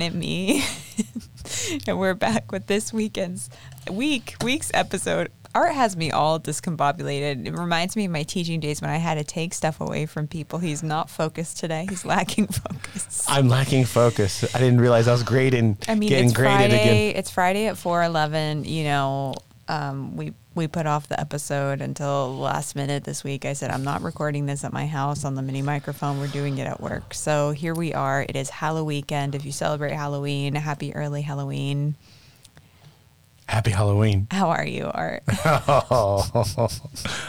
Everyone, it's me. and we're back with this weekend's week week's episode. Art has me all discombobulated. It reminds me of my teaching days when I had to take stuff away from people. He's not focused today. He's lacking focus. I'm lacking focus. I didn't realize I was grading. I mean, getting it's graded Friday. again. It's Friday at four eleven. You know, um, we we put off the episode until last minute this week. I said I'm not recording this at my house on the mini microphone. We're doing it at work. So here we are. It is Halloween weekend. If you celebrate Halloween, happy early Halloween. Happy Halloween. How are you, Art?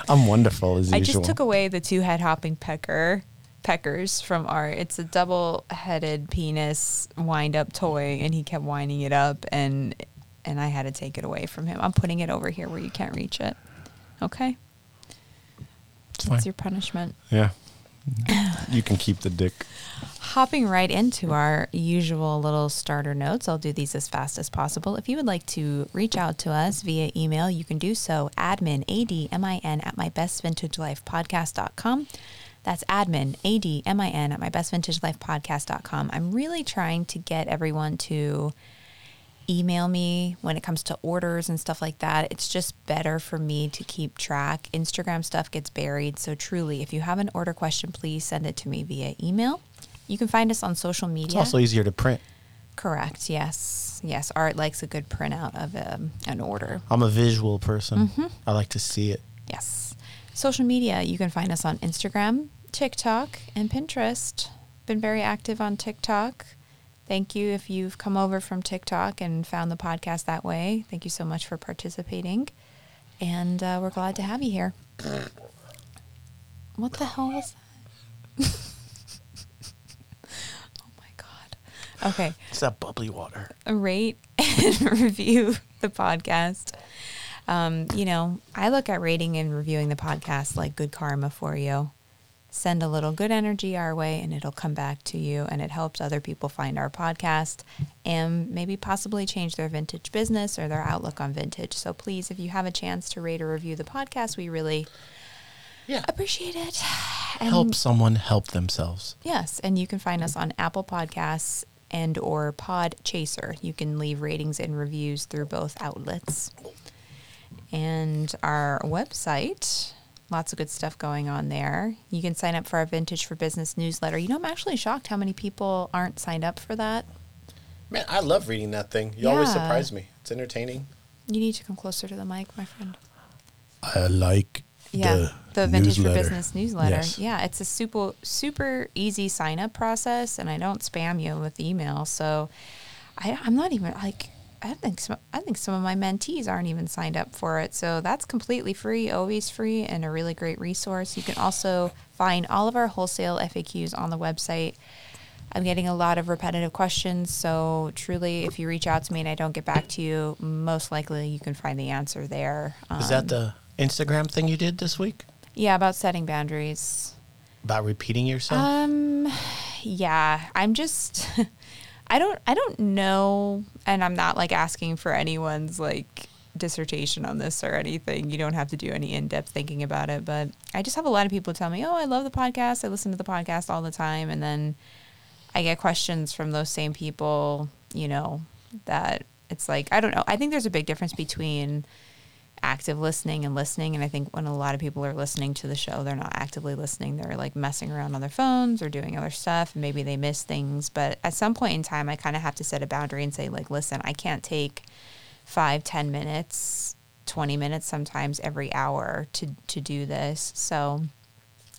I'm wonderful as I usual. I just took away the two head hopping pecker peckers from Art. It's a double headed penis wind up toy, and he kept winding it up, and and I had to take it away from him. I'm putting it over here where you can't reach it. Okay, it's fine. that's your punishment. yeah. you can keep the dick. Hopping right into our usual little starter notes, I'll do these as fast as possible. If you would like to reach out to us via email, you can do so admin, A-D-M-I-N, at mybestvintagelifepodcast.com. That's admin, A-D-M-I-N, at mybestvintagelifepodcast.com. I'm really trying to get everyone to email me when it comes to orders and stuff like that. It's just better for me to keep track. Instagram stuff gets buried. So, truly, if you have an order question, please send it to me via email. You can find us on social media. It's also easier to print. Correct. Yes. Yes. Art likes a good printout of um, an order. I'm a visual person. Mm-hmm. I like to see it. Yes. Social media. You can find us on Instagram, TikTok, and Pinterest. Been very active on TikTok. Thank you if you've come over from TikTok and found the podcast that way. Thank you so much for participating. And uh, we're glad to have you here. What the hell was that? oh my God. Okay It's that bubbly water. rate and review the podcast. Um, you know, I look at rating and reviewing the podcast like good karma for you. Send a little good energy our way and it'll come back to you and it helps other people find our podcast and maybe possibly change their vintage business or their outlook on vintage. So please, if you have a chance to rate or review the podcast, we really Yeah. appreciate it. And Help someone help themselves. Yes, and you can find us on Apple Podcasts and or Podchaser. You can leave ratings and reviews through both outlets. And our website, lots of good stuff going on there. You can sign up for our Vintage for Business newsletter. You know, I'm actually shocked how many people aren't signed up for that. Man, I love reading that thing. You always surprise me. It's entertaining. You need to come closer to the mic, my friend. I like Yeah, the, Vintage for Business newsletter. Yes. Yeah, it's a super super easy sign up process, and I don't spam you with email. So I, I'm not even like I think some, I think some of my mentees aren't even signed up for it. So that's completely free, always free, and a really great resource. You can also find all of our wholesale FAQs on the website. I'm getting a lot of repetitive questions, so truly, if you reach out to me and I don't get back to you, most likely you can find the answer there. Is that the Instagram thing you did this week? Yeah, about setting boundaries. About repeating yourself? Um yeah, I'm just I don't I don't know and I'm not like asking for anyone's like dissertation on this or anything. You don't have to do any in-depth thinking about it, but I just have a lot of people tell me, "Oh, I love the podcast. I listen to the podcast all the time." And then I get questions from those same people, you know, that it's like I don't know. I think there's a big difference between active listening and listening. And I think when a lot of people are listening to the show, they're not actively listening. They're like messing around on their phones or doing other stuff. And maybe they miss things. But at some point in time, I kind of have to set a boundary and say, like, listen, I can't take five, ten minutes, 20 minutes sometimes every hour to, to do this. So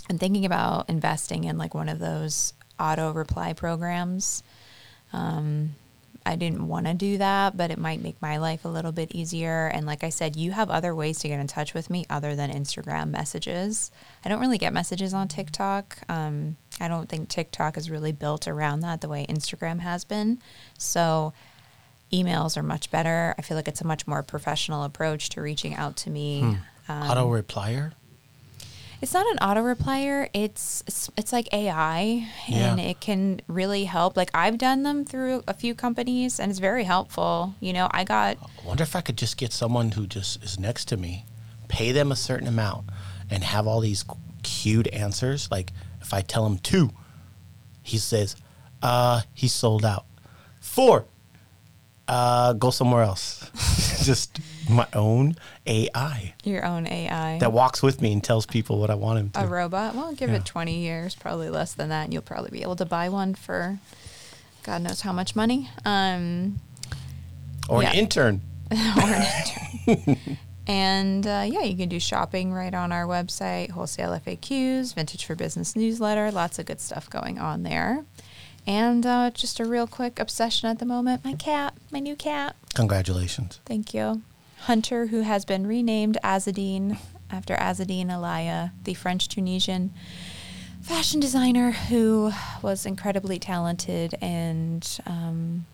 I'm thinking about investing in like one of those auto reply programs. Um, I didn't want to do that, but it might make my life a little bit easier. And like I said, you have other ways to get in touch with me other than Instagram messages. I don't really get messages on TikTok. Um, I don't think TikTok is really built around that the way Instagram has been. So emails are much better. I feel like it's a much more professional approach to reaching out to me. Um, Auto replier? It's not an auto replier. It's it's, like AI, and Yeah. it can really help. Like I've done them through a few companies, and it's very helpful. You know, I got I wonder if I could just get someone who just is next to me, pay them a certain amount, and have all these cued answers. Like if I tell him two, he says, uh, he's sold out. Four, uh, go somewhere else. Just my own AI Your own AI. that walks with me and tells people what I want him to. a robot. Well, give Yeah. it 20 years, probably less than that, and you'll probably be able to buy one for God knows how much money. Um, or yeah. an intern. or an intern. and uh, yeah, you can do shopping right on our website, wholesale FAQs, Vintage for Business newsletter, lots of good stuff going on there. And uh, just a real quick obsession at the moment my cat, my new cat. Congratulations. Thank you. Hunter, who has been renamed Azadine after Azzedine Alaïa, the French Tunisian fashion designer who was incredibly talented and um,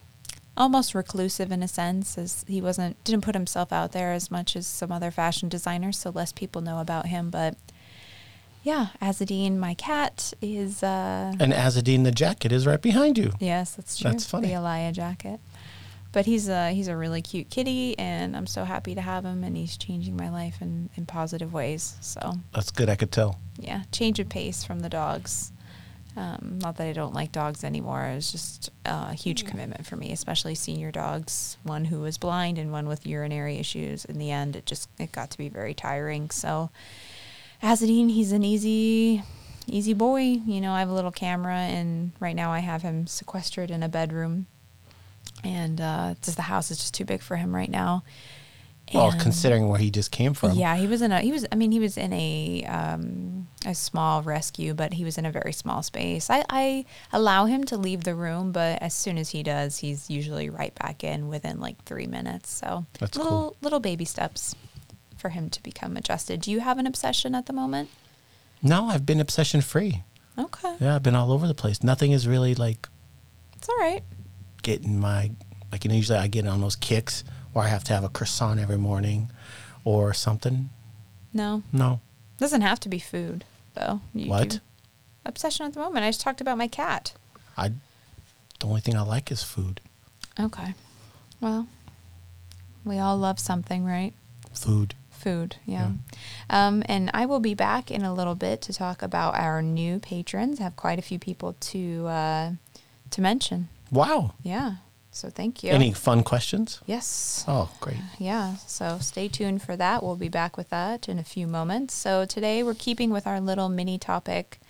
almost reclusive in a sense, as he wasn't didn't put himself out there as much as some other fashion designers, so less people know about him. But yeah, Azadine, my cat, is uh, And Azadine, the jacket is right behind you. Yes, that's true. That's funny. The Alaïa jacket. But he's a he's a really cute kitty, and I'm so happy to have him, and he's changing my life in, in positive ways. So That's good. I could tell. yeah, change of pace from the dogs. Um, not that I don't like dogs anymore. It's just uh, a huge commitment for me, especially senior dogs. One who was blind and one with urinary issues. In the end, it just it got to be very tiring. So, Azadine, he's an easy, easy boy. You know, I have a little camera, and right now I have him sequestered in a bedroom, and uh, just the house is just too big for him right now. Well, And- considering where he just came from. yeah, he was in a he was I mean he was in a um a small rescue, but he was in a very small space. I, I allow him to leave the room, but as soon as he does, he's usually right back in within like three minutes. So That's little cool. little baby steps for him to become adjusted. Do you have an obsession at the moment? No, I've been obsession free. Okay. Yeah, I've been all over the place. Nothing is really like It's all right. Getting my like you know usually I get on those kicks where I have to have a croissant every morning or something. No. No. Doesn't have to be food though. You What? Obsession at the moment. I just talked about my cat. I the only thing I like is food. Okay. Well, we all love something, right? Food. Food, yeah. Um, and I will be back in a little bit to talk about our new patrons. I have quite a few people to uh, to mention. Wow. Yeah. So thank you. Any fun questions? yes. Oh, great. Uh, yeah. So stay tuned for that. We'll be back with that in a few moments. So today we're keeping with our little mini topic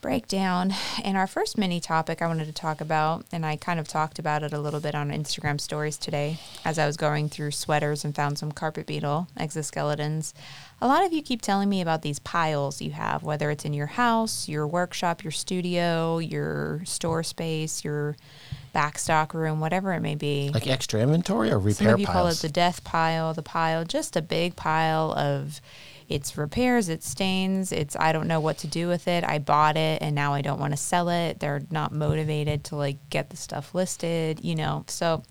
breakdown. And our first mini topic I wanted to talk about, and I kind of talked about it a little bit on Instagram stories today as I was going through sweaters and found some carpet beetle exoskeletons. A lot of you keep telling me about these piles you have, whether it's in your house, your workshop, your studio, your store space, your backstock room, whatever it may be. Like extra inventory or repair Some of you call it the death pile, the pile, just a big pile of it's repairs, it's stains, it's I don't know what to do with it. I bought it and now I don't want to sell it. They're not motivated to like get the stuff listed, you know. So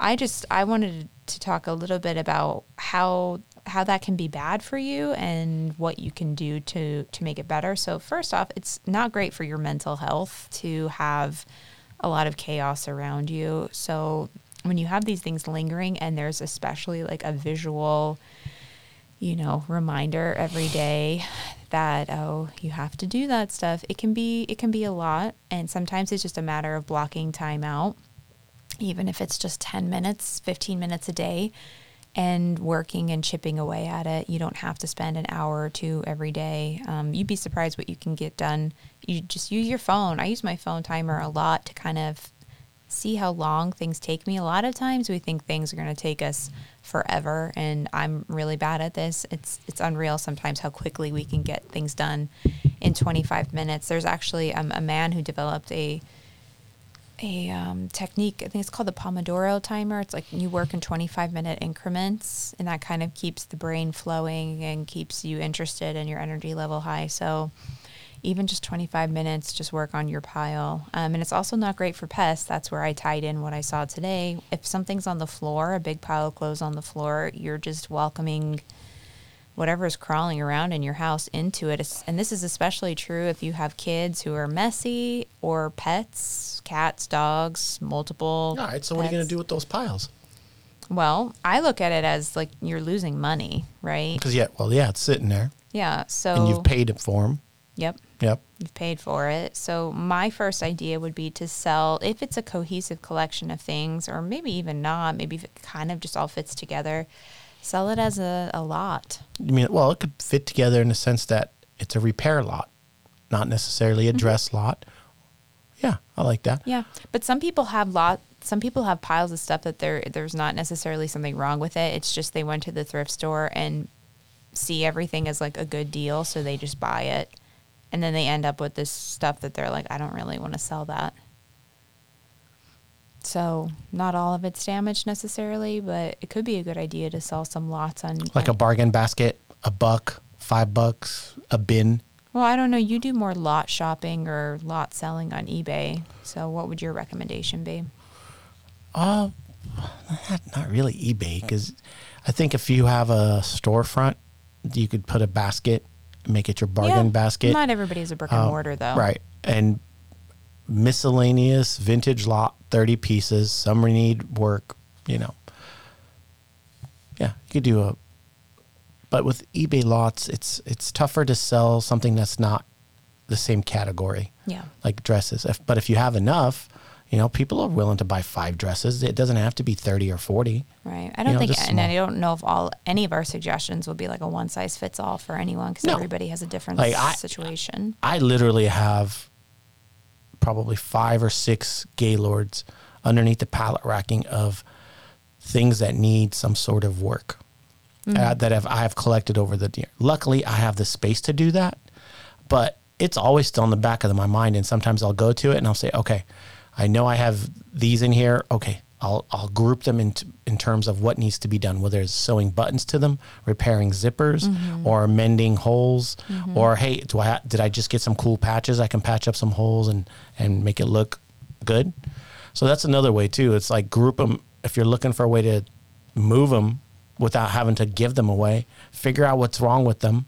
I just I wanted to talk a little bit about how how that can be bad for you and what you can do to to make it better. So first off, it's not great for your mental health to have a lot of chaos around you. So when you have these things lingering and there's especially like a visual you know reminder every day that oh you have to do that stuff it can be it can be a lot and sometimes it's just a matter of blocking time out even if it's just 10 minutes 15 minutes a day and working and chipping away at it you don't have to spend an hour or two every day um, you'd be surprised what you can get done you just use your phone i use my phone timer a lot to kind of see how long things take me. A lot of times we think things are going to take us forever and I'm really bad at this. It's it's unreal sometimes how quickly we can get things done in 25 minutes. There's actually um, a man who developed a a um, technique. I think it's called the Pomodoro timer. It's like you work in 25 minute increments, and that kind of keeps the brain flowing and keeps you interested and your energy level high. So, even just 25 minutes, just work on your pile. Um, and it's also not great for pests. That's where I tied in what I saw today. If something's on the floor, a big pile of clothes on the floor, you're just welcoming whatever is crawling around in your house into it. And this is especially true if you have kids who are messy or pets, cats, dogs, multiple. All right. So what are you going to do with those piles? Well, I look at it as like you're losing money, right? Because yeah, well, yeah, it's sitting there, Yeah. So and you've paid it for them. Yep. Yep. You've paid for it. So my first idea would be to sell if it's a cohesive collection of things, or maybe even not. Maybe if it kind of just all fits together, sell it as a, a lot. You mean, well, it could fit together in the sense that it's a repair lot, not necessarily a Mm-hmm. dress lot. Yeah, I like that. Yeah, but some people have lot. Some people have piles of stuff that there there's not necessarily something wrong with it. It's just they went to the thrift store and see everything as like a good deal, so they just buy it, and then they end up with this stuff that they're like, I don't really want to sell that. So not all of it's damaged necessarily, but it could be a good idea to sell some lots on Like a bargain basket, a buck, five bucks, a bin. Well, I don't know. You do more lot shopping or lot selling on eBay. So what would your recommendation be? Uh, not, not really eBay because I think if you have a storefront, you could put a basket, make it your bargain Yeah, basket. Not everybody's a brick and Uh, mortar though. Right. And miscellaneous vintage lot, 30 pieces. Some need work, you know. Yeah, you could do a. But with eBay lots, it's it's tougher to sell something that's not the same category, Yeah. like dresses. If, but if you have enough, you know, people are willing to buy five dresses. It doesn't have to be 30 or 40. Right. I don't know, think, and. I don't know if all any of our suggestions will be like a one size fits all for anyone because No. everybody has a different Like, I- situation. I literally have probably five or six Gaylords underneath the pallet racking of things that need some sort of work uh, that have, I have collected over the year. Luckily, I have the space to do that, but it's always still in the back of my mind. And sometimes I'll go to it and I'll say, okay, I know I have these in here. Okay. I'll, I'll group them in, in terms of what needs to be done, whether it's sewing buttons to them, repairing zippers, mm-hmm. or mending holes, mm-hmm. or hey, do I did I just get some cool patches? I can patch up some holes and and make it look good. So that's another way too. It's like group them if you're looking for a way to move them without having to give them away. Figure out what's wrong with them,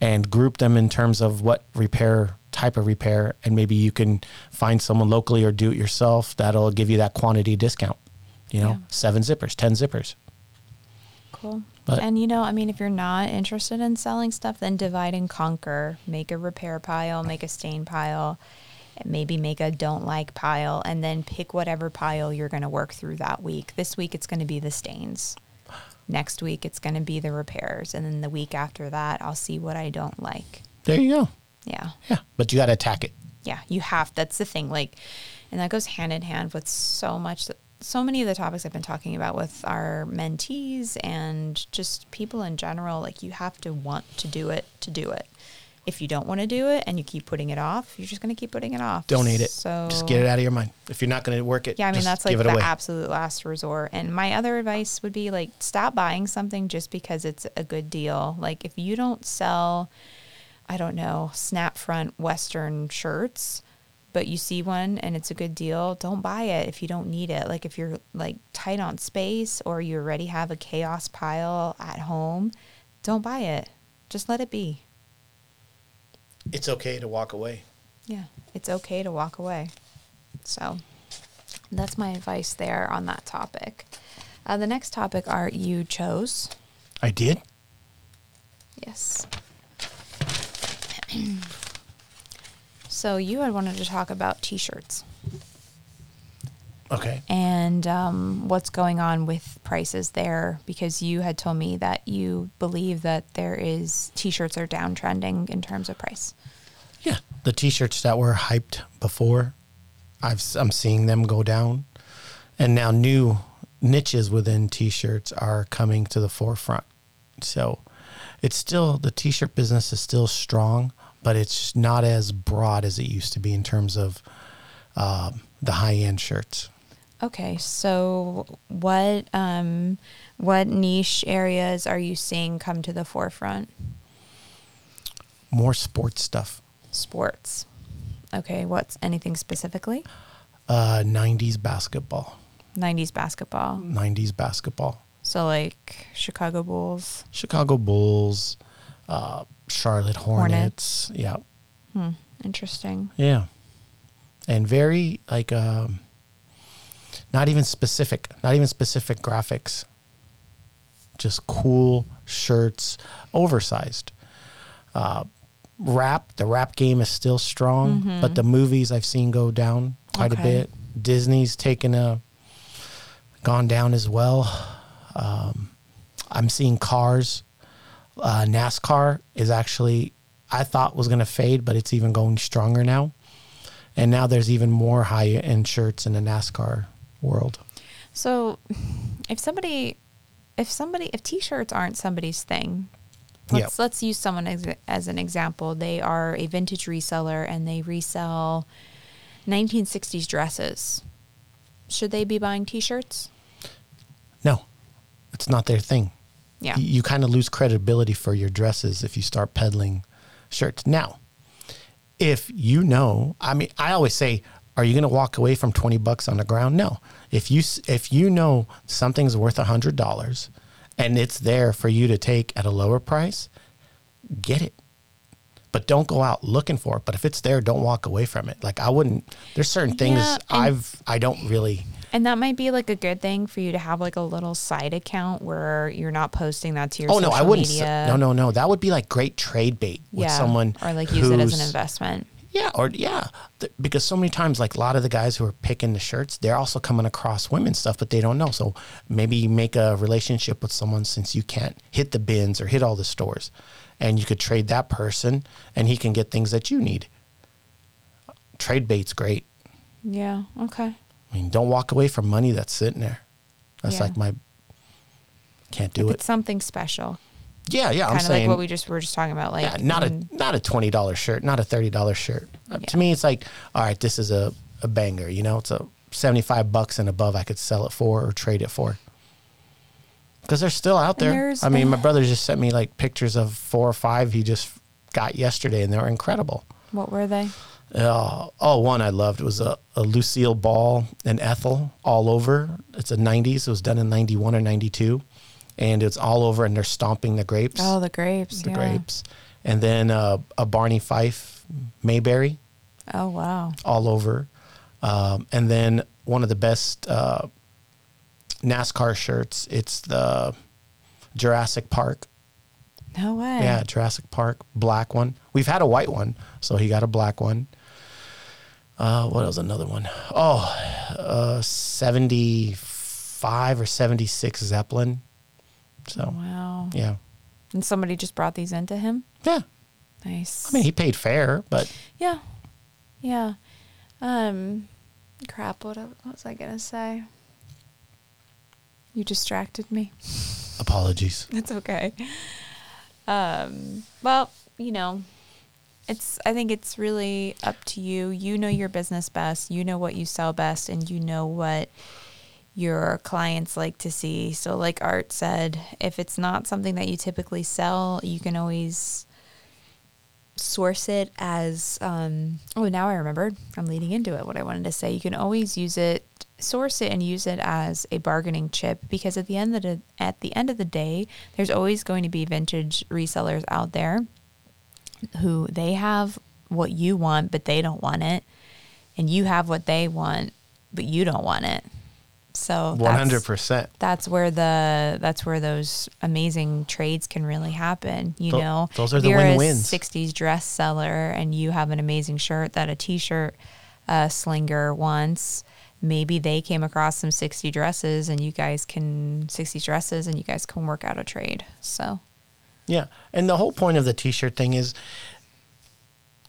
and group them in terms of what repair type of repair and maybe you can find someone locally or do it yourself that'll give you that quantity discount you know Yeah. seven zippers ten zippers Cool. But- and you know, I mean, if you're not interested in selling stuff, then divide and conquer. Make a repair pile, make a stain pile, maybe make a don't like pile, and then pick whatever pile you're going to work through that week. This week, it's going to be the stains. Next week, it's going to be the repairs. And then the week after that, I'll see what I don't like. there you go Yeah. yeah but you got to attack it Yeah. You have. That's the thing. Like, and that goes hand in hand with so much, so many of the topics I've been talking about with our mentees and just people in general. Like, you have to want to do it to do it. If you don't want to do it and you keep putting it off, you're just going to keep putting it off. donate it So just get it out of your mind if you're not going to work it yeah, I mean just that's like the away absolute last resort. And my other advice would be like stop buying something just because it's a good deal. Like if you don't sell, I don't know, snap front Western shirts, but you see one and it's a good deal, don't buy it if you don't need it. Like if you're like tight on space or you already have a chaos pile at home, don't buy it. Just let it be. it's okay to walk away Yeah, it's okay to walk away. So that's my advice there on that topic. Uh, the next topic are you chose. i did Yes. so you had wanted to talk about t-shirts. Okay. And um, what's going on with prices there? Because you had told me that you believe that there is t-shirts are downtrending in terms of price. yeah. The t-shirts that were hyped before I've, i'm seeing them go down. And now new niches within t-shirts are coming to the forefront. So it's still the t-shirt business is still strong but it's not as broad as it used to be in terms of um, the high-end shirts Okay, so what um, what niche areas are you seeing come to the forefront? more sports stuff Sports. Okay, what's anything specifically? uh, 90s basketball 90s basketball. 90s basketball So like Chicago Bulls. chicago bulls uh, charlotte hornets, yeah Hmm, interesting. Yeah. And very like um not even specific, not even specific graphics. Just cool shirts, oversized. Uh rap, the rap game is still strong, but the movies I've seen go down quite Okay. a bit. Disney's taken a gone down as well. Um, I'm seeing cars. Uh, NASCAR is actually I thought was going to fade, but it's even going stronger now. And now there's even more high end shirts in the NASCAR world. So, if somebody, if somebody, if t-shirts aren't somebody's thing, let's let's use someone as, as an example. They are a vintage reseller and they resell 1960s dresses. Should they be buying t-shirts? No, it's not their thing. Yeah. You, you kind of lose credibility for your dresses if you start peddling shirts. Now, if you know, I mean, I always say, are you going to walk away from 20 bucks on the ground? No. If you if you know something's worth a $100 and it's there for you to take at a lower price, get it. But don't go out looking for it. But if it's there, don't walk away from it. Like I wouldn't. There's certain things Yeah, I've I don't really. And that might be like a good thing for you to have like a little side account where you're not posting that to your Oh no, I wouldn't. media. No, no, no. That would be like great trade bait with yeah. someone or like use it as an investment. Yeah, or yeah, Th- because so many times, like a lot of the guys who are picking the shirts, they're also coming across women's stuff, but they don't know. So maybe you make a relationship with someone since you can't hit the bins or hit all the stores, and you could trade that person, and he can get things that you need. Trade bait's great. Yeah. Okay. I mean, don't walk away from money that's sitting there. That's Yeah. like my can't do If it. it's something special, Yeah, yeah. I'm kind of saying like what we just were just talking about. Like, yeah, not a not a twenty dollar shirt, not a thirty dollar shirt. Uh, To me, it's like, all right, this is a, a banger. You know, it's a seventy five bucks and above. I could sell it for or trade it for. Because they're still out there. I mean, my brother just sent me like pictures of four or five he just got yesterday, and they were incredible. what were they? Oh, one I loved was a, a Lucille Ball and Ethel all over. It's a 90s. It was done in 91 or 92. And it's all over, and they're stomping the grapes Oh, the grapes. the yeah. grapes, and then uh, a Barney Fife Mayberry Oh wow. all over, um, and then one of the best uh, NASCAR shirts. It's the Jurassic Park. No way. Yeah, Jurassic Park black one. We've had a white one, so he got a black one. Uh, what was another one? Oh, uh, 75 or 76 Zeppelin. So, Wow. yeah. And somebody just brought these into him. Yeah. Nice. I mean, he paid fair, but yeah. Yeah. Um. Crap. What, what was I gonna say? You distracted me. apologies. That's okay. Um, well, you know, it's I think it's really up to you. You know your business best. You know what you sell best and you know what your clients like to see. So like Art said, if it's not something that you typically sell, you can always source it as um oh now I remembered. I'm leading into it what I wanted to say. You can always use it source it and use it as a bargaining chip because at the end of the at the end of the day, there's always going to be vintage resellers out there who they have what you want but they don't want it and you have what they want but you don't want it. So that's- hundred percent. that's where the that's where those amazing trades can really happen. You Tho- know, those are If the you're win-wins. A '60s dress seller, and you have an amazing shirt that a T-shirt uh, slinger wants. Maybe they came across some '60 dresses, and you guys can '60s dresses, and you guys can work out a trade. So Yeah, and the whole point of the T-shirt thing is,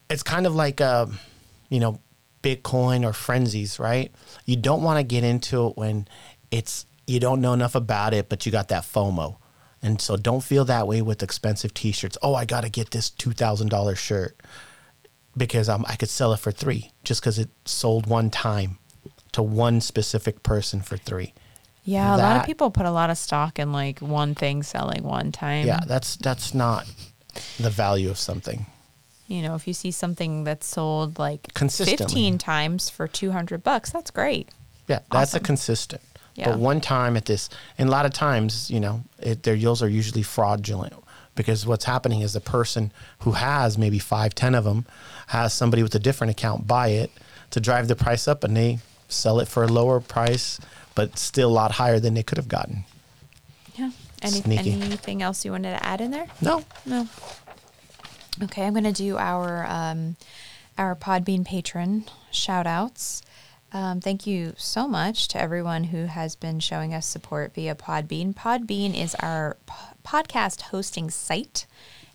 it's kind of like, uh, you know, Bitcoin or frenzies, right? You don't want to get into it when it's you don't know enough about it, but you got that FOMO, and so don't feel that way with expensive T-shirts. Oh, I got to get this two thousand dollar shirt because I could sell it for three just because it sold one time to one specific person for three. Yeah, a lot of people put a lot of stock in like one thing selling one time. Yeah, that's that's not the value of something. You know, if you see something that's sold like 15 times for 200 bucks, that's great. Yeah, that's Awesome. a consistent. Yeah. But one time at this, and a lot of times, you know, it, their yields are usually fraudulent because what's happening is the person who has maybe five, ten of them has somebody with a different account buy it to drive the price up, and they sell it for a lower price, but still a lot higher than they could have gotten. Yeah. Any, Sneaky. anything else you wanted to add in there? No, No. Okay, I'm going to do our um, our Podbean patron shout outs. Um, thank you so much to everyone who has been showing us support via Podbean. Podbean is our p- podcast hosting site,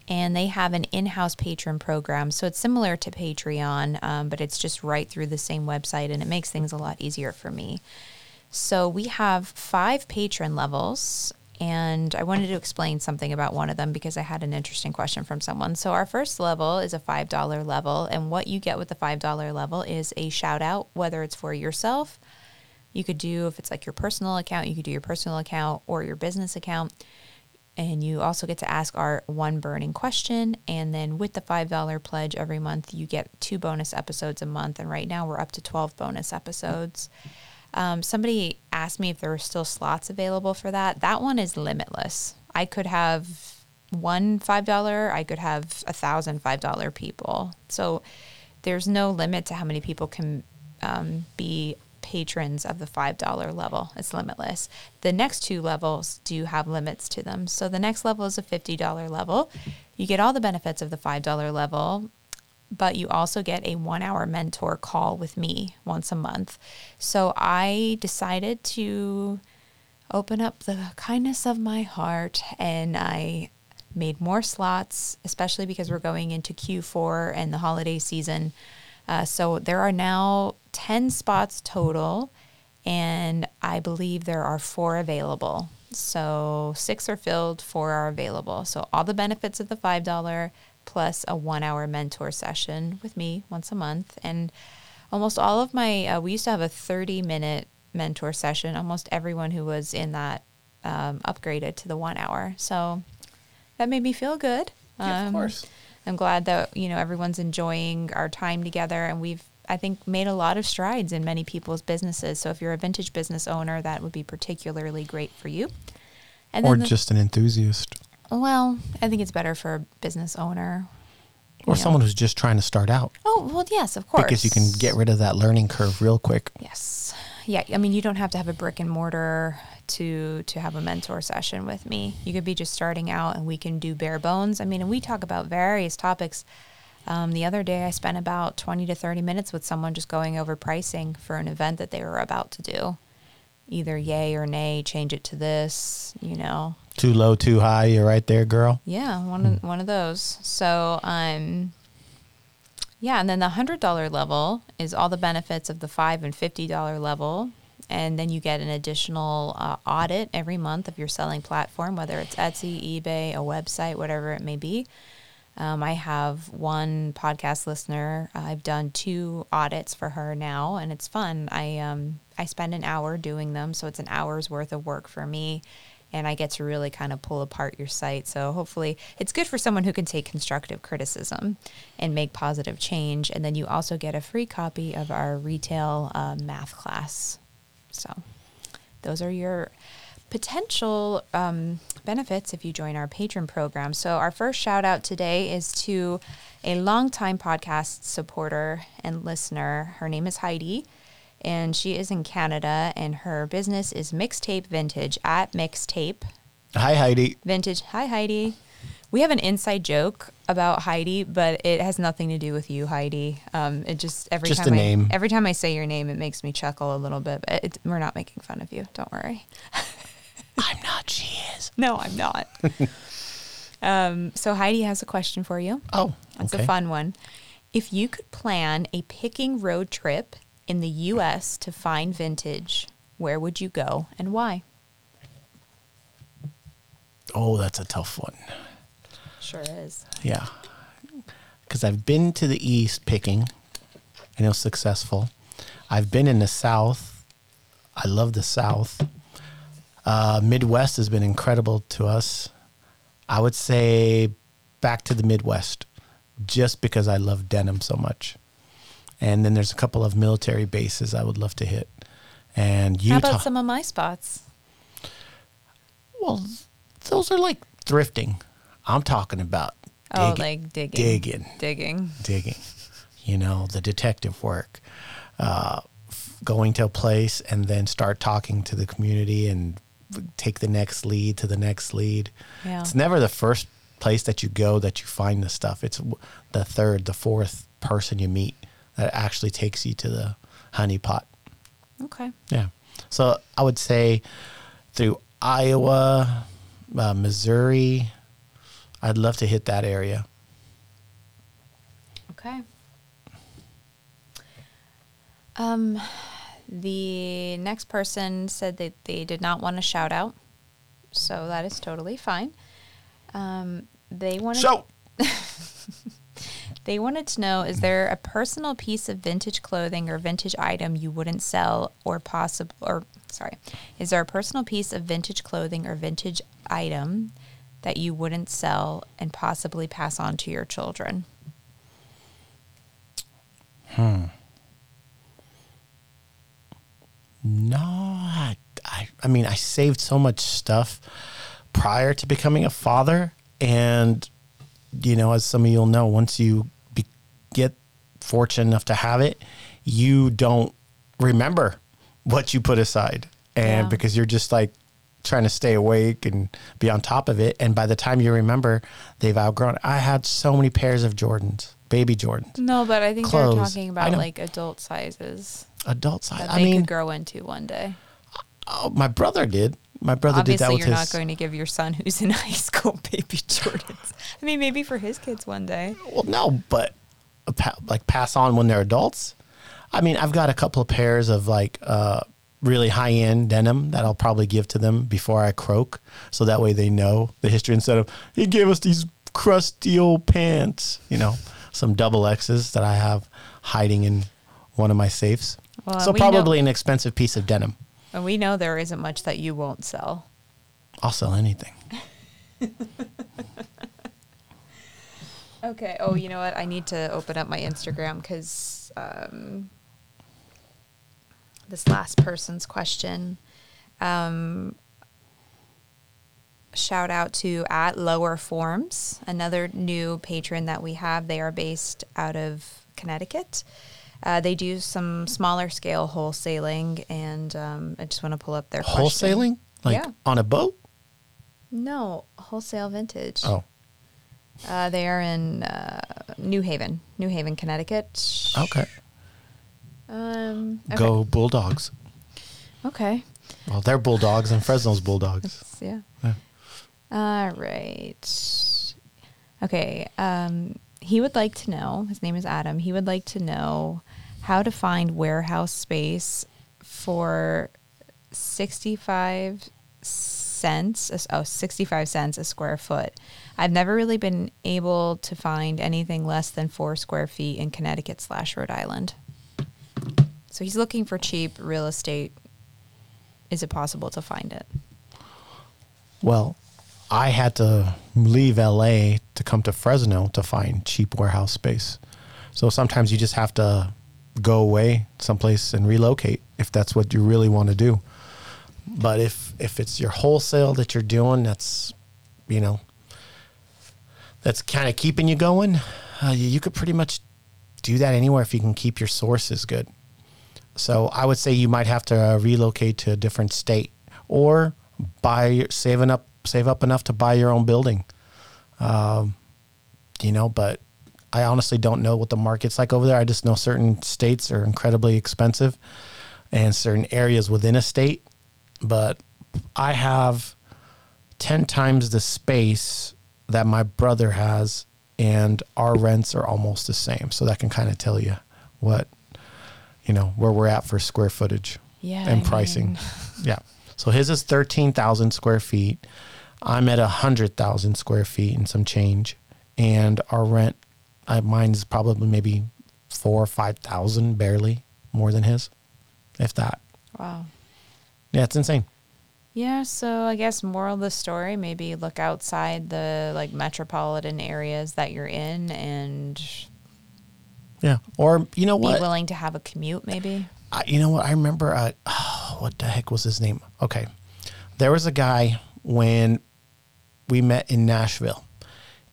and they have an in house patron program. So it's similar to Patreon, um, but it's just right through the same website, and it makes things a lot easier for me. So we have five patron levels, and I wanted to explain something about one of them because I had an interesting question from someone. So our first level is a $5 level, and what you get with the $5 level is a shout out, whether it's for yourself. You could do, if it's like your personal account, you could do your personal account or your business account. And you also get to ask our one burning question. And then with the $5 pledge every month, you get two bonus episodes a month. And right now we're up to 12 bonus episodes. Um, somebody asked me if there were still slots available for that. That one is limitless. I could have one five dollar. I could have a thousand five dollar people. So there's no limit to how many people can um, be patrons of the five dollar level. It's limitless. The next two levels do have limits to them. So the next level is a fifty dollar level. You get all the benefits of the five dollar level but you also get a one hour mentor call with me once a month. So I decided to open up the kindness of my heart and I made more slots, especially because we're going into Q4 and the holiday season. Uh, so there are now 10 spots total, and I believe there are four available. So six are filled, four are available. So all the benefits of the $5 plus a one hour mentor session with me once a month. And almost all of my, uh, we used to have a 30 minute mentor session. Almost everyone who was in that um, upgraded to the one hour. So that made me feel good. Yeah, of Um, course. I'm glad that, you know, everyone's enjoying our time together and we've, I think, made a lot of strides in many people's businesses. So if you're a vintage business owner, that would be particularly great for you. And Or then the- just an enthusiast. Well, I think it's better for a business owner. Or you know. someone who's just trying to start out. Oh, well, yes, of course. Because you can get rid of that learning curve real quick. Yes. Yeah, I mean, you don't have to have a brick and mortar to to have a mentor session with me. You could be just starting out and we can do bare bones. I mean, and we talk about various topics. Um, the other day, I spent about 20 to 30 minutes with someone just going over pricing for an event that they were about to do. Either yay or nay, change it to this, you know, Too low, too high. You're right there, girl. Yeah, one of, one of those. So, um, yeah, and then the hundred dollar level is all the benefits of the five and fifty dollar level, and then you get an additional uh, audit every month of your selling platform, whether it's Etsy, eBay, a website, whatever it may be. Um, I have one podcast listener. I've done two audits for her now, and it's fun. I um, I spend an hour doing them, so it's an hour's worth of work for me, and I get to really kind of pull apart your site. So hopefully, it's good for someone who can take constructive criticism and make positive change. And then you also get a free copy of our retail uh, math class. So those are your potential um, benefits if you join our patron program. So, our first shout out today is to a longtime podcast supporter and listener. Her name is Heidi, and she is in Canada, and her business is Mixtape Vintage at Mixtape Hi, Heidi. Vintage. Hi, Heidi. We have an inside joke about Heidi, but it has nothing to do with you, Heidi. Um, it just every Just time a I, name. every time I say your name, it makes me chuckle a little bit. But it, we're not making fun of you. Don't worry. I'm not. She is. No, I'm not. um, so Heidi has a question for you. Oh, It's okay. a fun one. If you could plan a picking road trip in the U.S. to find vintage, where would you go and why? Oh, that's a tough one. Sure is. Yeah. Because I've been to the East picking and it was successful. I've been in the South. I love the South. Uh, Midwest has been incredible to us. I would say back to the Midwest just because I love denim so much. And then there's a couple of military bases I would love to hit. And How about some of my spots? well, those are like thrifting. I'm talking about Oh, digging- like digging. digging. Digging. digging, you know, the detective work, uh, f- going to a place and then start talking to the community and take the next lead to the next lead. Yeah. It's never the first place that you go that you find the stuff. It's the third, the fourth person you meet that actually takes you to the honey pot. Okay. Yeah. So I would say through Iowa, uh, Missouri, I'd love to hit that area. Okay. Um, the next person said that they did not want a shout out, so that is totally fine. Um, they wanted So, they wanted to know: Is there a personal piece of vintage clothing or vintage item you wouldn't sell, or possible, or sorry, is there a personal piece of vintage clothing or vintage item that you wouldn't sell and possibly pass on to your children? Hmm. No, I, I, I mean, I saved so much stuff prior to becoming a father. And, you know, as some of you'll know, once you fortunate enough to have it, you don't remember what you put aside. And Yeah. because you're just like trying to stay awake and be on top of it. And by the time you remember, they've outgrown. it. I had so many pairs of Jordans, baby Jordans, No, but I think Clothes. they're talking about like adult sizes adult size. I they mean, could grow into one day. oh, my brother did. My brother did that Obviously, with you're his. not going to give your son who's in high school baby Jordans. I mean, maybe for his kids one day. Well, no, but like pass on when they're adults. I mean, I've got a couple of pairs of like uh, really high end denim that I'll probably give to them before I croak, so that way they know the history instead of he gave us these crusty old pants. You know, some double X's that I have hiding in one of my safes. Well, so we know- probably an expensive piece of denim. And we know there isn't much that you won't sell. I'll sell anything. Okay. Oh, you know what? I need to open up my Instagram because um, this last person's question. Um, shout out to at Lower Forms, another new patron that we have. They are based out of Connecticut. Uh, they do some smaller scale wholesaling, and um, I just want to pull up their question. Wholesaling, like Yeah. on a boat. No, wholesale vintage. Oh, Uh, they are in uh, New Haven, New Haven, Connecticut. okay. Um, okay. Go Bulldogs. Okay. Well, they're Bulldogs and Fresno's Bulldogs. Yeah. Yeah. All right. Okay. Um, he would like to know. His name is Adam. He would like to know how to find warehouse space for sixty-five cents. Oh, 65 cents a square foot. I've never really been able to find anything less than four square feet in Connecticut slash Rhode Island. So he's looking for cheap real estate. Is it possible to find it? Well, I had to leave LA to come to Fresno to find cheap warehouse space. So sometimes you just have to go away someplace and relocate if that's what you really want to do. But if if it's your wholesale that you're doing, that's you know that's kind of keeping you going. Uh, you, you could pretty much do that anywhere if you can keep your sources good. So I would say you might have to uh, relocate to a different state or buy saving up save up enough to buy your own building. Um, you know, but I honestly don't know what the market's like over there. I just know certain states are incredibly expensive and certain areas within a state, but I have 10 times the space that my brother has and our rents are almost the same. So that can kind of tell you what you know where we're at for square footage Yeah, and I pricing. mean- yeah. So his is thirteen thousand square feet. I'm at a hundred thousand square feet and some change, and our rent, uh, mine is probably maybe four or five thousand, barely more than his, if that. Wow. Yeah, it's insane. Yeah, so I guess moral of the story, maybe look outside the like metropolitan areas that you're in and Yeah. Or you know what? be willing to have a commute maybe. I, you know what? I remember. Uh, oh, what the heck was his name? Okay, there was a guy when we met in Nashville,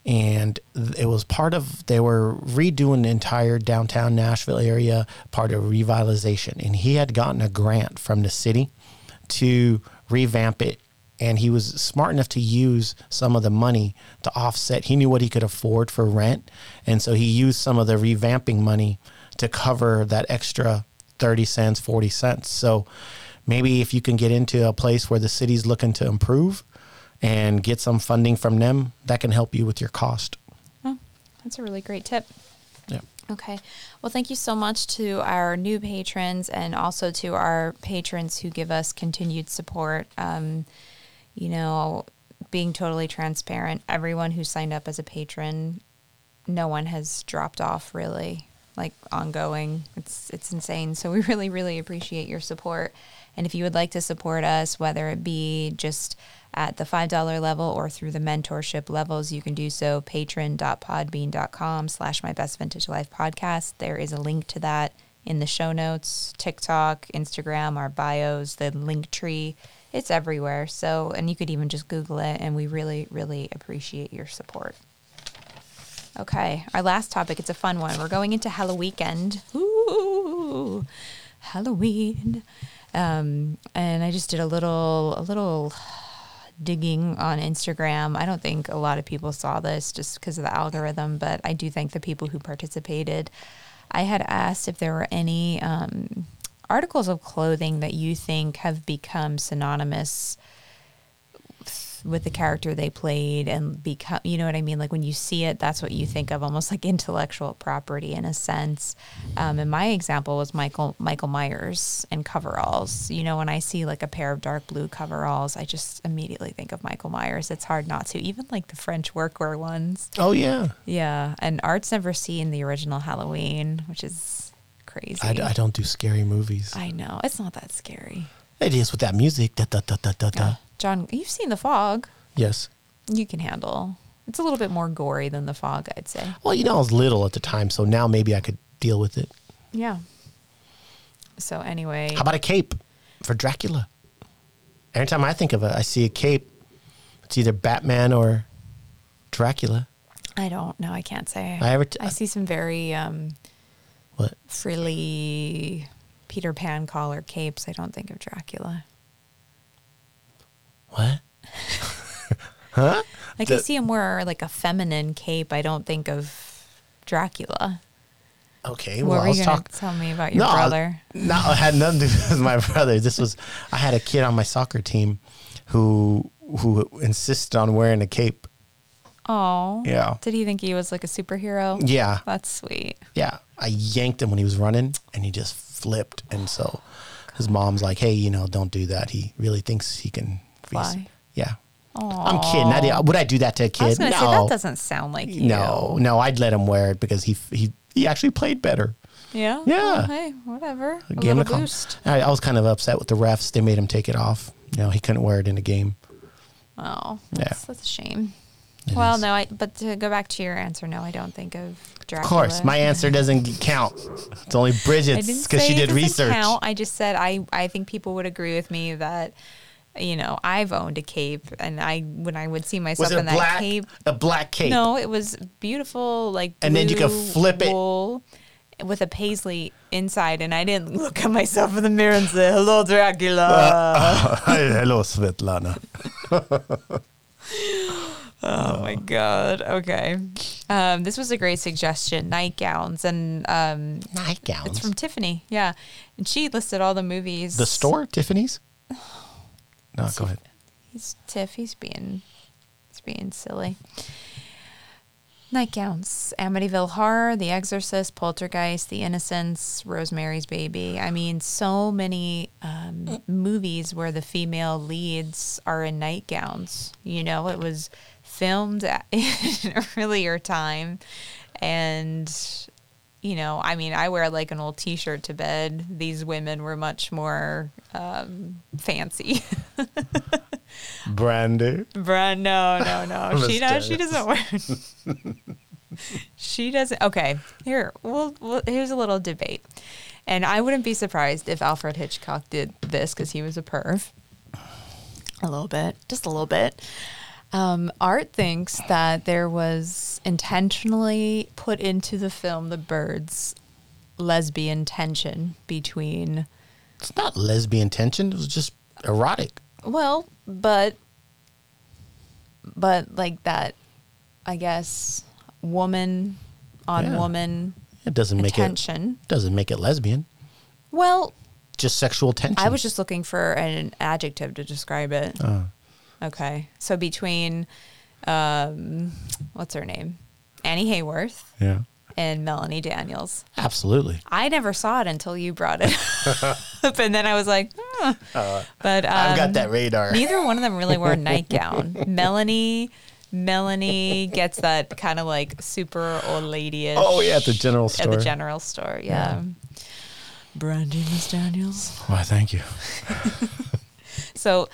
and it was part of they were redoing the entire downtown Nashville area, part of revitalization, and he had gotten a grant from the city to revamp it and he was smart enough to use some of the money to offset. He knew what he could afford for rent, and so he used some of the revamping money to cover that extra 30 cents, 40 cents. So maybe if you can get into a place where the city's looking to improve and get some funding from them, that can help you with your cost. Oh, that's a really great tip. Okay. Well, thank you so much to our new patrons and also to our patrons who give us continued support. Um, you know, being totally transparent, everyone who signed up as a patron, no one has dropped off really, like ongoing. It's it's insane. So we really really appreciate your support. And if you would like to support us, whether it be just at the $5 level or through the mentorship levels, you can do so patron.podbean.com slash my best vintage life podcast. There is a link to that in the show notes, TikTok, Instagram, our bios, the link tree. It's everywhere. So, and you could even just Google it, and we really, really appreciate your support. Okay, our last topic. It's a fun one. We're going into Halloween. Ooh, Halloween. Um, and I just did a little, a little digging on Instagram. I don't think a lot of people saw this just because of the algorithm, but I do thank the people who participated. I had asked if there were any um, articles of clothing that you think have become synonymous with the character they played and become you know what i mean? Like when you see it that's what you think of almost like intellectual property in a sense. Um, and my example was michael michael myers and coveralls. You know when i see like a pair of dark blue coveralls i just immediately think of michael myers. It's hard not to. Even like the french workwear ones. Oh yeah. yeah. And art's never seen the original halloween which is crazy. I, I don't do scary movies. I know. It's not that scary It is with that music. Da, da, da, da, da, da. john you've seen the fog Yes. you can handle. It's a little bit more gory than the fog, I'd say. Well, you know, I was little at the time, so now maybe I could deal with it. Yeah. So anyway, How about a cape for Dracula? Every time I think of it, I see a cape. It's either Batman or Dracula. I don't know. I can't say. I ever t- I see some very um, What? frilly Peter Pan collar capes. I don't think of Dracula. What? huh? Like I see him wear like a feminine cape. I don't think of Dracula. Okay. what well, were I you was going to talking. tell me about your No, I- brother? No, it had nothing to do with my brother. This was I had a kid on my soccer team who who insisted on wearing a cape. Oh. Yeah. Did he think he was like a superhero? Yeah. That's sweet. Yeah. I yanked him when he was running and he just flipped. And so his mom's like, hey, you know, don't do that. He really thinks he can Fly. Yeah. I'm kidding. I did, would I do that to a kid? No. say that doesn't sound like you. no, no, I'd let him wear it because he he he actually played better. Yeah. Yeah. Well, hey, whatever. A Game little of boost. I, I was kind of upset with the refs. They made him take it off. You know, he couldn't wear it in a game. Oh, Yeah. that's, that's a shame. It well, is. no, I. But to go back to your answer, no, I don't think of Dracula. Of course, my answer doesn't count. It's only Bridget's because she did doesn't research. Count. I just said I. I think people would agree with me that. You know, I've owned a cape, and I when I would see myself Was it in that black? cape. A black cape. No, it was beautiful, like And then you could flip it. with a paisley inside, and I didn't look at myself in the mirror and say, "Hello, Dracula." Uh, hello, Svetlana. My god. Okay. Um, this was a great suggestion. Nightgowns and um, Nightgowns. it's from Tiffany. Yeah, and she listed all the movies. the store, Tiffany's. No, go ahead. He's Tiff. He's being he's being silly. Nightgowns, Amityville Horror, The Exorcist, Poltergeist, The Innocents, Rosemary's Baby. I mean, so many um, movies where the female leads are in nightgowns. You know, it was filmed in an earlier time. And, you know, I mean, I wear like an old t shirt to bed. These women were much more um, fancy. Brandy. Bruh, no, no, no. she Miss does. She doesn't wear. she doesn't. Okay, here. Well, well, here's a little debate, and I wouldn't be surprised if Alfred Hitchcock did this because he was a perv. A little bit, just a little bit. Um, Art thinks that there was intentionally put into the film The Birds lesbian tension between It's not lesbian tension. It was just erotic. Well, but but like that, I guess, woman on Yeah. woman It doesn't make it attention. doesn't make it lesbian. Well, Just sexual tension. I was just looking for an adjective to describe it. Uh, Okay. So between, um, what's her name? Annie Hayworth yeah. and Melanie Daniels. Absolutely. I never saw it until you brought it up. And then I was like, huh. but um, I've got that radar. neither one of them really wore a nightgown. Melanie. Melanie gets that kind of like super old lady Oh yeah, at the general store. at the general store. Yeah. Brandy Miss Daniels. Why, thank you. So,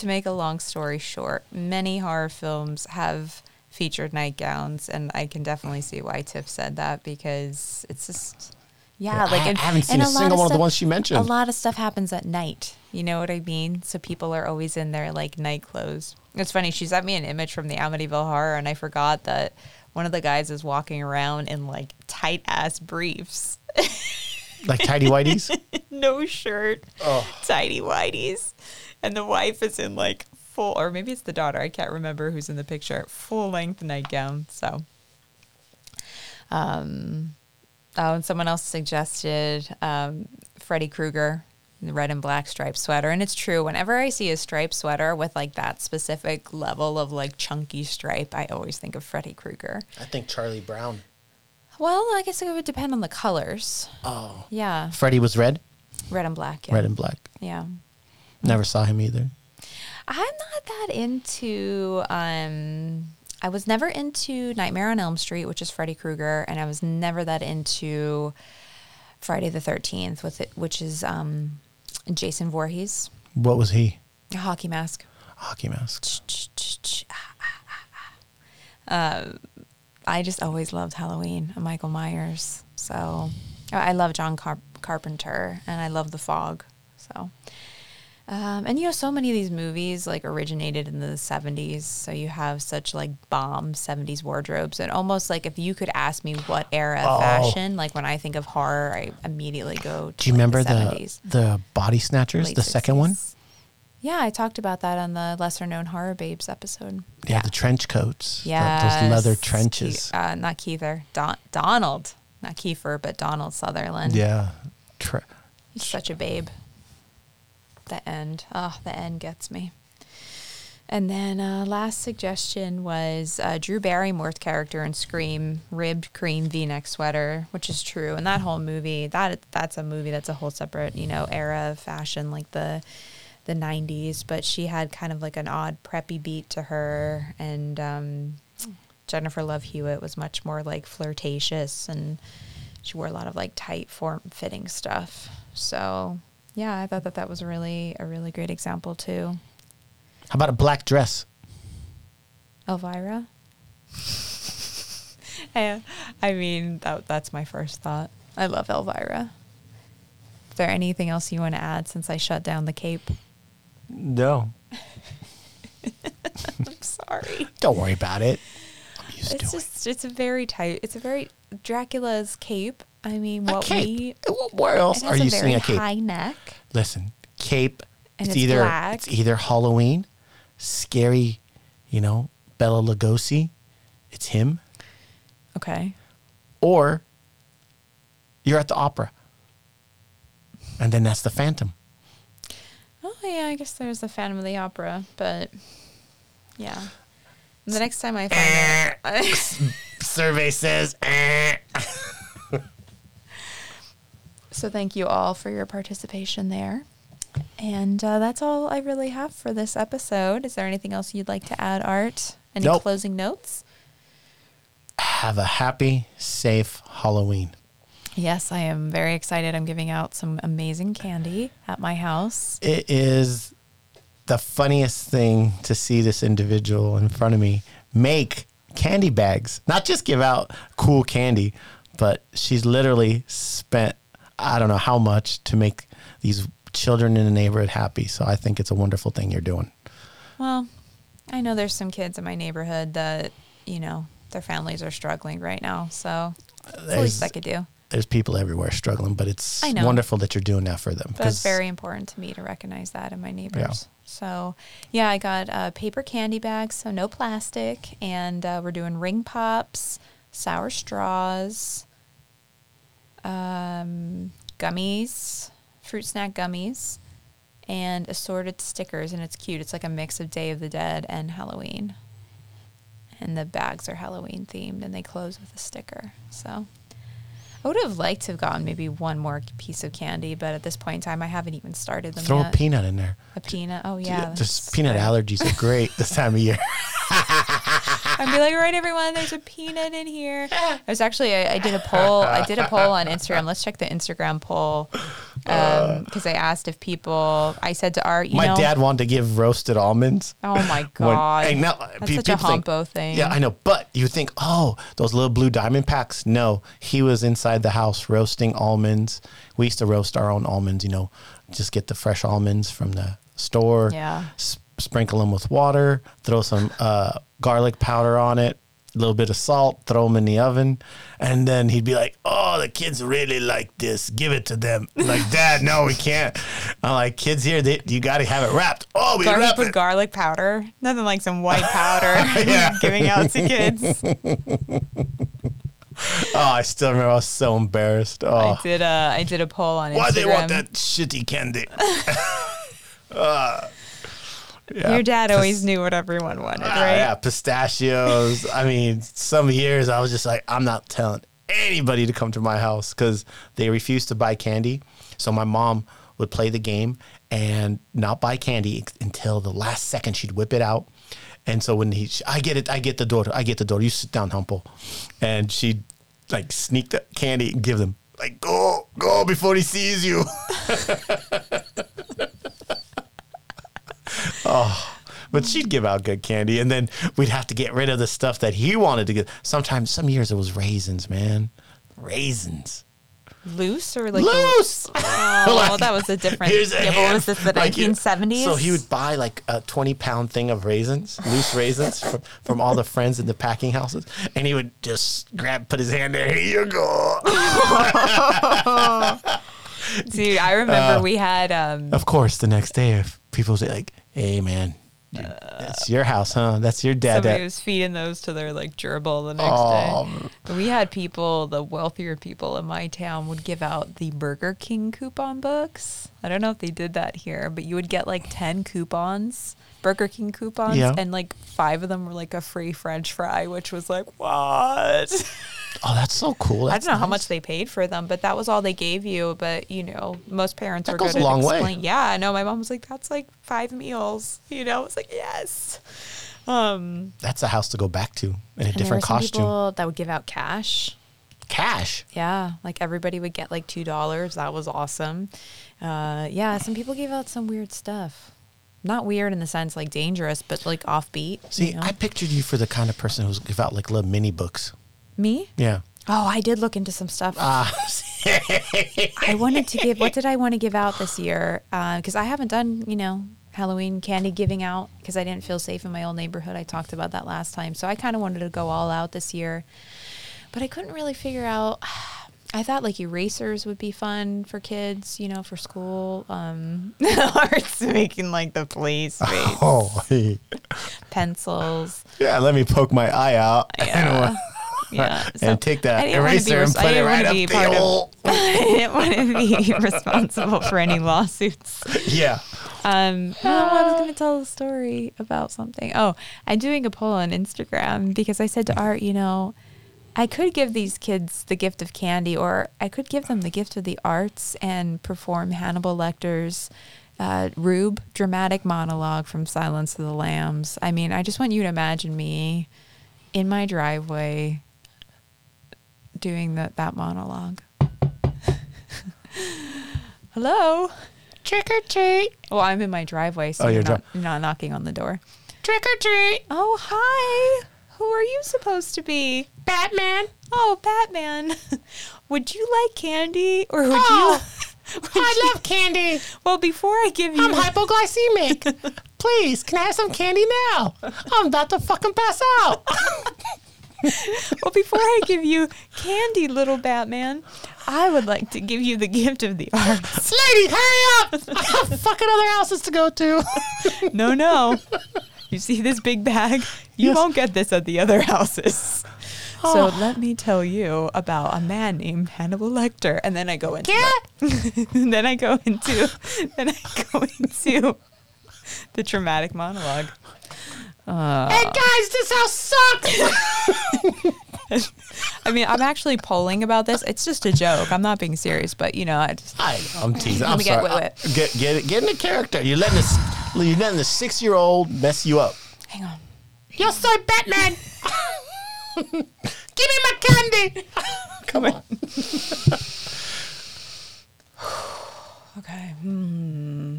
to make a long story short, many horror films have featured nightgowns, and I can definitely see why Tiff said that because it's just, yeah, Yeah, like I and- haven't seen a lot single one of the ones she mentioned. A lot of stuff happens at night. You know what I mean? So people are always in their like night clothes. It's funny. She sent me an image from the Amityville Horror, and I forgot that one of the guys is walking around in like tight ass briefs. Like tidy whities. no shirt, Oh. tidy whities, and the wife is in like full, or maybe it's the daughter. I can't remember who's in the picture. Full length nightgown. So, um, oh, and someone else suggested um, Freddy Krueger, the red and black striped sweater, and it's true. Whenever I see a striped sweater with like that specific level of like chunky stripe, I always think of Freddy Krueger. I think Charlie Brown. Well, I guess it would depend on the colors. Oh. Yeah, Freddy was red, red and black. Yeah. red and black. Yeah. Never saw him either. I'm not that into. Um, I was never into Nightmare on Elm Street, which is Freddy Krueger, and I was never that into Friday the Thirteenth, with it, which is um, Jason Voorhees, What was he? a hockey mask. Hockey mask. Ah, ah, ah, uh, I just always loved Halloween, and Michael Myers. So oh, I love John Car- Carpenter, and I love The Fog. So, um, and you know, so many of these movies like originated in the '70s. So you have such like bomb '70s wardrobes, and almost like if you could ask me what era of Oh. fashion, like when I think of horror, I immediately go. To Do you like, remember the the 70s, the body snatchers, late the second one? Yeah, I talked about that on the lesser known horror babes episode. Yeah, the trench coats. Yeah, those leather trenches. uh, not Keither. Don- Donald, not Kiefer, but Donald Sutherland. yeah. Tre- such a babe. The end. Oh, the end gets me. And then uh, last suggestion was uh, Drew Barrymore's character in Scream, ribbed cream V-neck sweater, which is true. And that whole movie, that that's a movie that's a whole separate, you know, era of fashion, like the the '90s. But she had kind of like an odd preppy beat to her, and um, Jennifer Love Hewitt was much more like flirtatious, and she wore a lot of like tight form-fitting stuff. So yeah, I thought that that was really a really great example too. How about a black dress? Elvira. I, eh, I mean, that, that's my first thought. I love Elvira. Is there anything else you want to add since I shut down the cape? No. I'm sorry. Don't worry about it. I'm used It's to just, it's a very tight, it's a very, Dracula's cape. I mean, what we. Where else are you seeing a cape? high neck. Listen, cape. It's, it's either black. it's either Halloween, scary, you know, Bela Lugosi, it's him, Okay. or you're at the opera, and then that's the Phantom. Oh yeah, I guess there's the Phantom of the Opera, but yeah. The next time I find it, Survey says. Eh. so thank you all for your participation there, and uh, that's all I really have for this episode. Is there anything else you'd like to add, Art? Any Nope. closing notes? Have a happy, safe Halloween. Yes, I am very excited. I'm giving out some amazing candy at my house. It is the funniest thing to see this individual in front of me make candy bags, not just give out cool candy, but she's literally spent I don't know how much to make these children in the neighborhood happy. So I think it's a wonderful thing you're doing. Well, I know there's some kids in my neighborhood that you know their families are struggling right now, so it's the least I There's- could do. there's people everywhere struggling, but it's I know. wonderful that you're doing that for them. That's very important to me to recognize that in my neighbors. So, yeah, I got uh, paper candy bags, so no plastic, and uh, we're doing ring pops, sour straws, um, gummies, fruit snack gummies, and assorted stickers. And it's cute. It's like a mix of Day of the Dead and Halloween. And the bags are Halloween themed, and they close with a sticker. So. I would have liked to have gotten maybe one more piece of candy, but at this point in time, I haven't even started them Throw yet. a peanut in there. A peanut. Oh yeah. Just peanut allergies are great this time of year. I'd be like, all right, everyone, there's a peanut in here. I was actually, I, I did a poll. I did a poll on Instagram. Let's check the Instagram poll uh, um, because I asked if people. I said to Art, you know. My know, dad wanted to give roasted almonds. Oh my when- god, and now, that's pe- such a people think- thing. Yeah, I know. But you think, oh, those little blue diamond packs. No, he was inside the house roasting almonds. We used to roast our own almonds, you know, just get the fresh almonds from the store, Yeah. s- sprinkle them with water, throw some uh, garlic powder on it, a little bit of salt, throw them in the oven. And then he'd be like, oh, the kids really like this. Give it to them. I'm like, Dad, no, we can't. I'm like, kids here, they, you got to have it wrapped. Oh, we Gar- he wrap it. garlic powder. Nothing like some white powder giving out to kids. Oh, I still remember. I was so embarrassed. Oh, I did a I did a poll on Instagram. why they want that shitty candy? Uh, yeah. Your dad always knew what everyone wanted, Ah, right? Yeah, pistachios. I mean, some years I was just like, I'm not telling anybody to come to my house because they refused to buy candy. So my mom would play the game and not buy candy until the last second. She'd whip it out. And so when he, I get it, I get the daughter, I get the daughter. You sit down, Humple. And she'd like sneak the candy and give them like, go, go before he sees you. But she'd give out good candy, and then we'd have to get rid of the stuff that he wanted to get. Sometimes, some years it was raisins, man. Raisins. Loose or like Loose! Oh, Like, that was a different. here's a yeah, hand- what was this? The like, you- nineteen seventies. So he would buy like a 20 pound thing of raisins, loose raisins from, from all the friends in the packing houses. And he would just grab, put his hand there. Here you go. Dude, I remember we had um of course, the next day, if people say, like, hey, man, you- that's your house, huh? That's your dad. somebody That, was feeding those to their like gerbil the next Oh. day. We had people, the wealthier people in my town would give out the Burger King coupon books. I don't know if they did that here, but you would get like 10 coupons, Burger King coupons, Yeah. and like five of them were like a free french fry, which was like, what? oh, that's so cool. I don't know how much they paid for them, but that was all they gave you. But you know, most parents That are goes good a long at way. explain. Yeah, no, my mom was like, "That's like five meals." You know, it's like yes. Um, That's a house to go back to in a and there different were some costume. people that would give out cash. Cash. Yeah, like everybody would get like two dollars. That was awesome. Uh, yeah, some people gave out some weird stuff. Not weird in the sense like dangerous, but like offbeat. See, you know? I pictured you for the kind of person who's give out like little mini books. Me. Yeah. Oh, I did look into some stuff. Ah, I wanted to give. What did I want to give out this year? Because I haven't done, you know, Halloween candy giving out because I didn't feel safe in my old neighborhood. I talked about that last time, so I kind of wanted to go all out this year, but I couldn't really figure out. I thought like erasers would be fun for kids, you know, for school. Um, Art's making like the police face. oh, pencils. yeah. Let me poke my eye out Yeah. Yeah. and take that I didn't wanna be eraser and res- put it right up be the hole. I didn't want to be responsible for any lawsuits. Yeah. Um, no, I was going to tell a story about something. Oh, I'm doing a poll on Instagram because I said to Art, you know, I could give these kids the gift of candy, or I could give them the gift of the arts and perform Hannibal Lecter's uh, Rube dramatic monologue from Silence of the Lambs. I mean, I just want you to imagine me in my driveway doing that that monologue. Hello. Trick or treat. Well, I'm in my driveway, so Oh, you're you're not, you're not knocking on the door. Trick or treat. Oh, hi. Who are you supposed to be? Batman. Oh, Batman. would you like candy or would Oh, you? would I you- love candy. Well, before I give you, I'm hypoglycemic. Please, can I have some candy now? I'm about to fucking pass out. well, before I give you candy, little Batman, I would like to give you the gift of the arts. Lady, hurry up! I have fucking other houses to go to. No, no. You see this big bag? You Yes. won't get this at the other houses. So oh. let me tell you about a man named Hannibal Lecter, and then I go into and then I go into then I go into the traumatic monologue. Hey guys, this house sucks. I mean, I'm actually polling about this. It's just a joke. I'm not being serious, but you know, I just I, I'm teasing. I'm me get- sorry. wait, wait. I- Get get get in the character. You're letting this. You're letting the six year old mess you up. hang on. You're so Batman. Give me my candy. Come on. Okay. Hmm.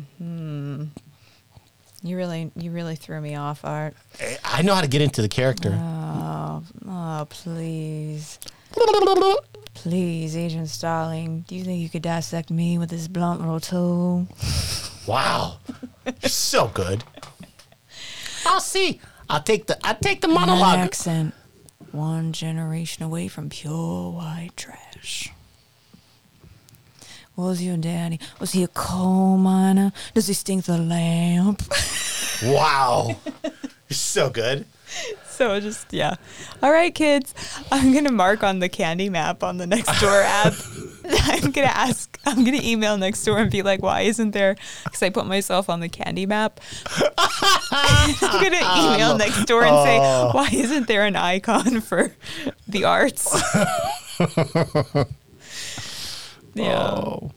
You really, you really threw me off, Art. I know how to get into the character. Oh, oh, please, please, Agent Starling. Do you think you could dissect me with this blunt little tool? Wow, You're so good. I'll see. I'll take the. I'll take the monologue. accent, one generation away from pure white trash. Was your daddy? Was he a coal miner? Does he stink the lamp? Wow, so good. So just yeah. All right, kids. I'm gonna mark on the candy map on the Nextdoor app. I'm gonna ask. I'm gonna email Nextdoor and be like, "Why isn't there?" Because I put myself on the candy map. I'm gonna email Nextdoor and say, oh. "Why isn't there an icon for the arts?" Yeah, Oh,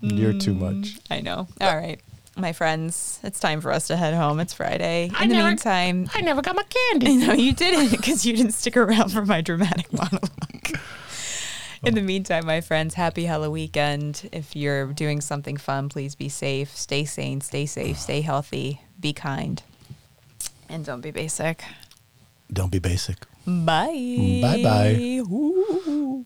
you're too much. Mm, I know. All right, my friends, it's time for us to head home. It's Friday. In I the never- meantime, I never got my candy. no, you didn't because you didn't stick around for my dramatic monologue. In the meantime, my friends, happy Hella weekend. If you're doing something fun, please be safe, stay sane, stay safe, stay healthy, be kind, and don't be basic. Don't be basic. Bye. Bye-bye. Ooh.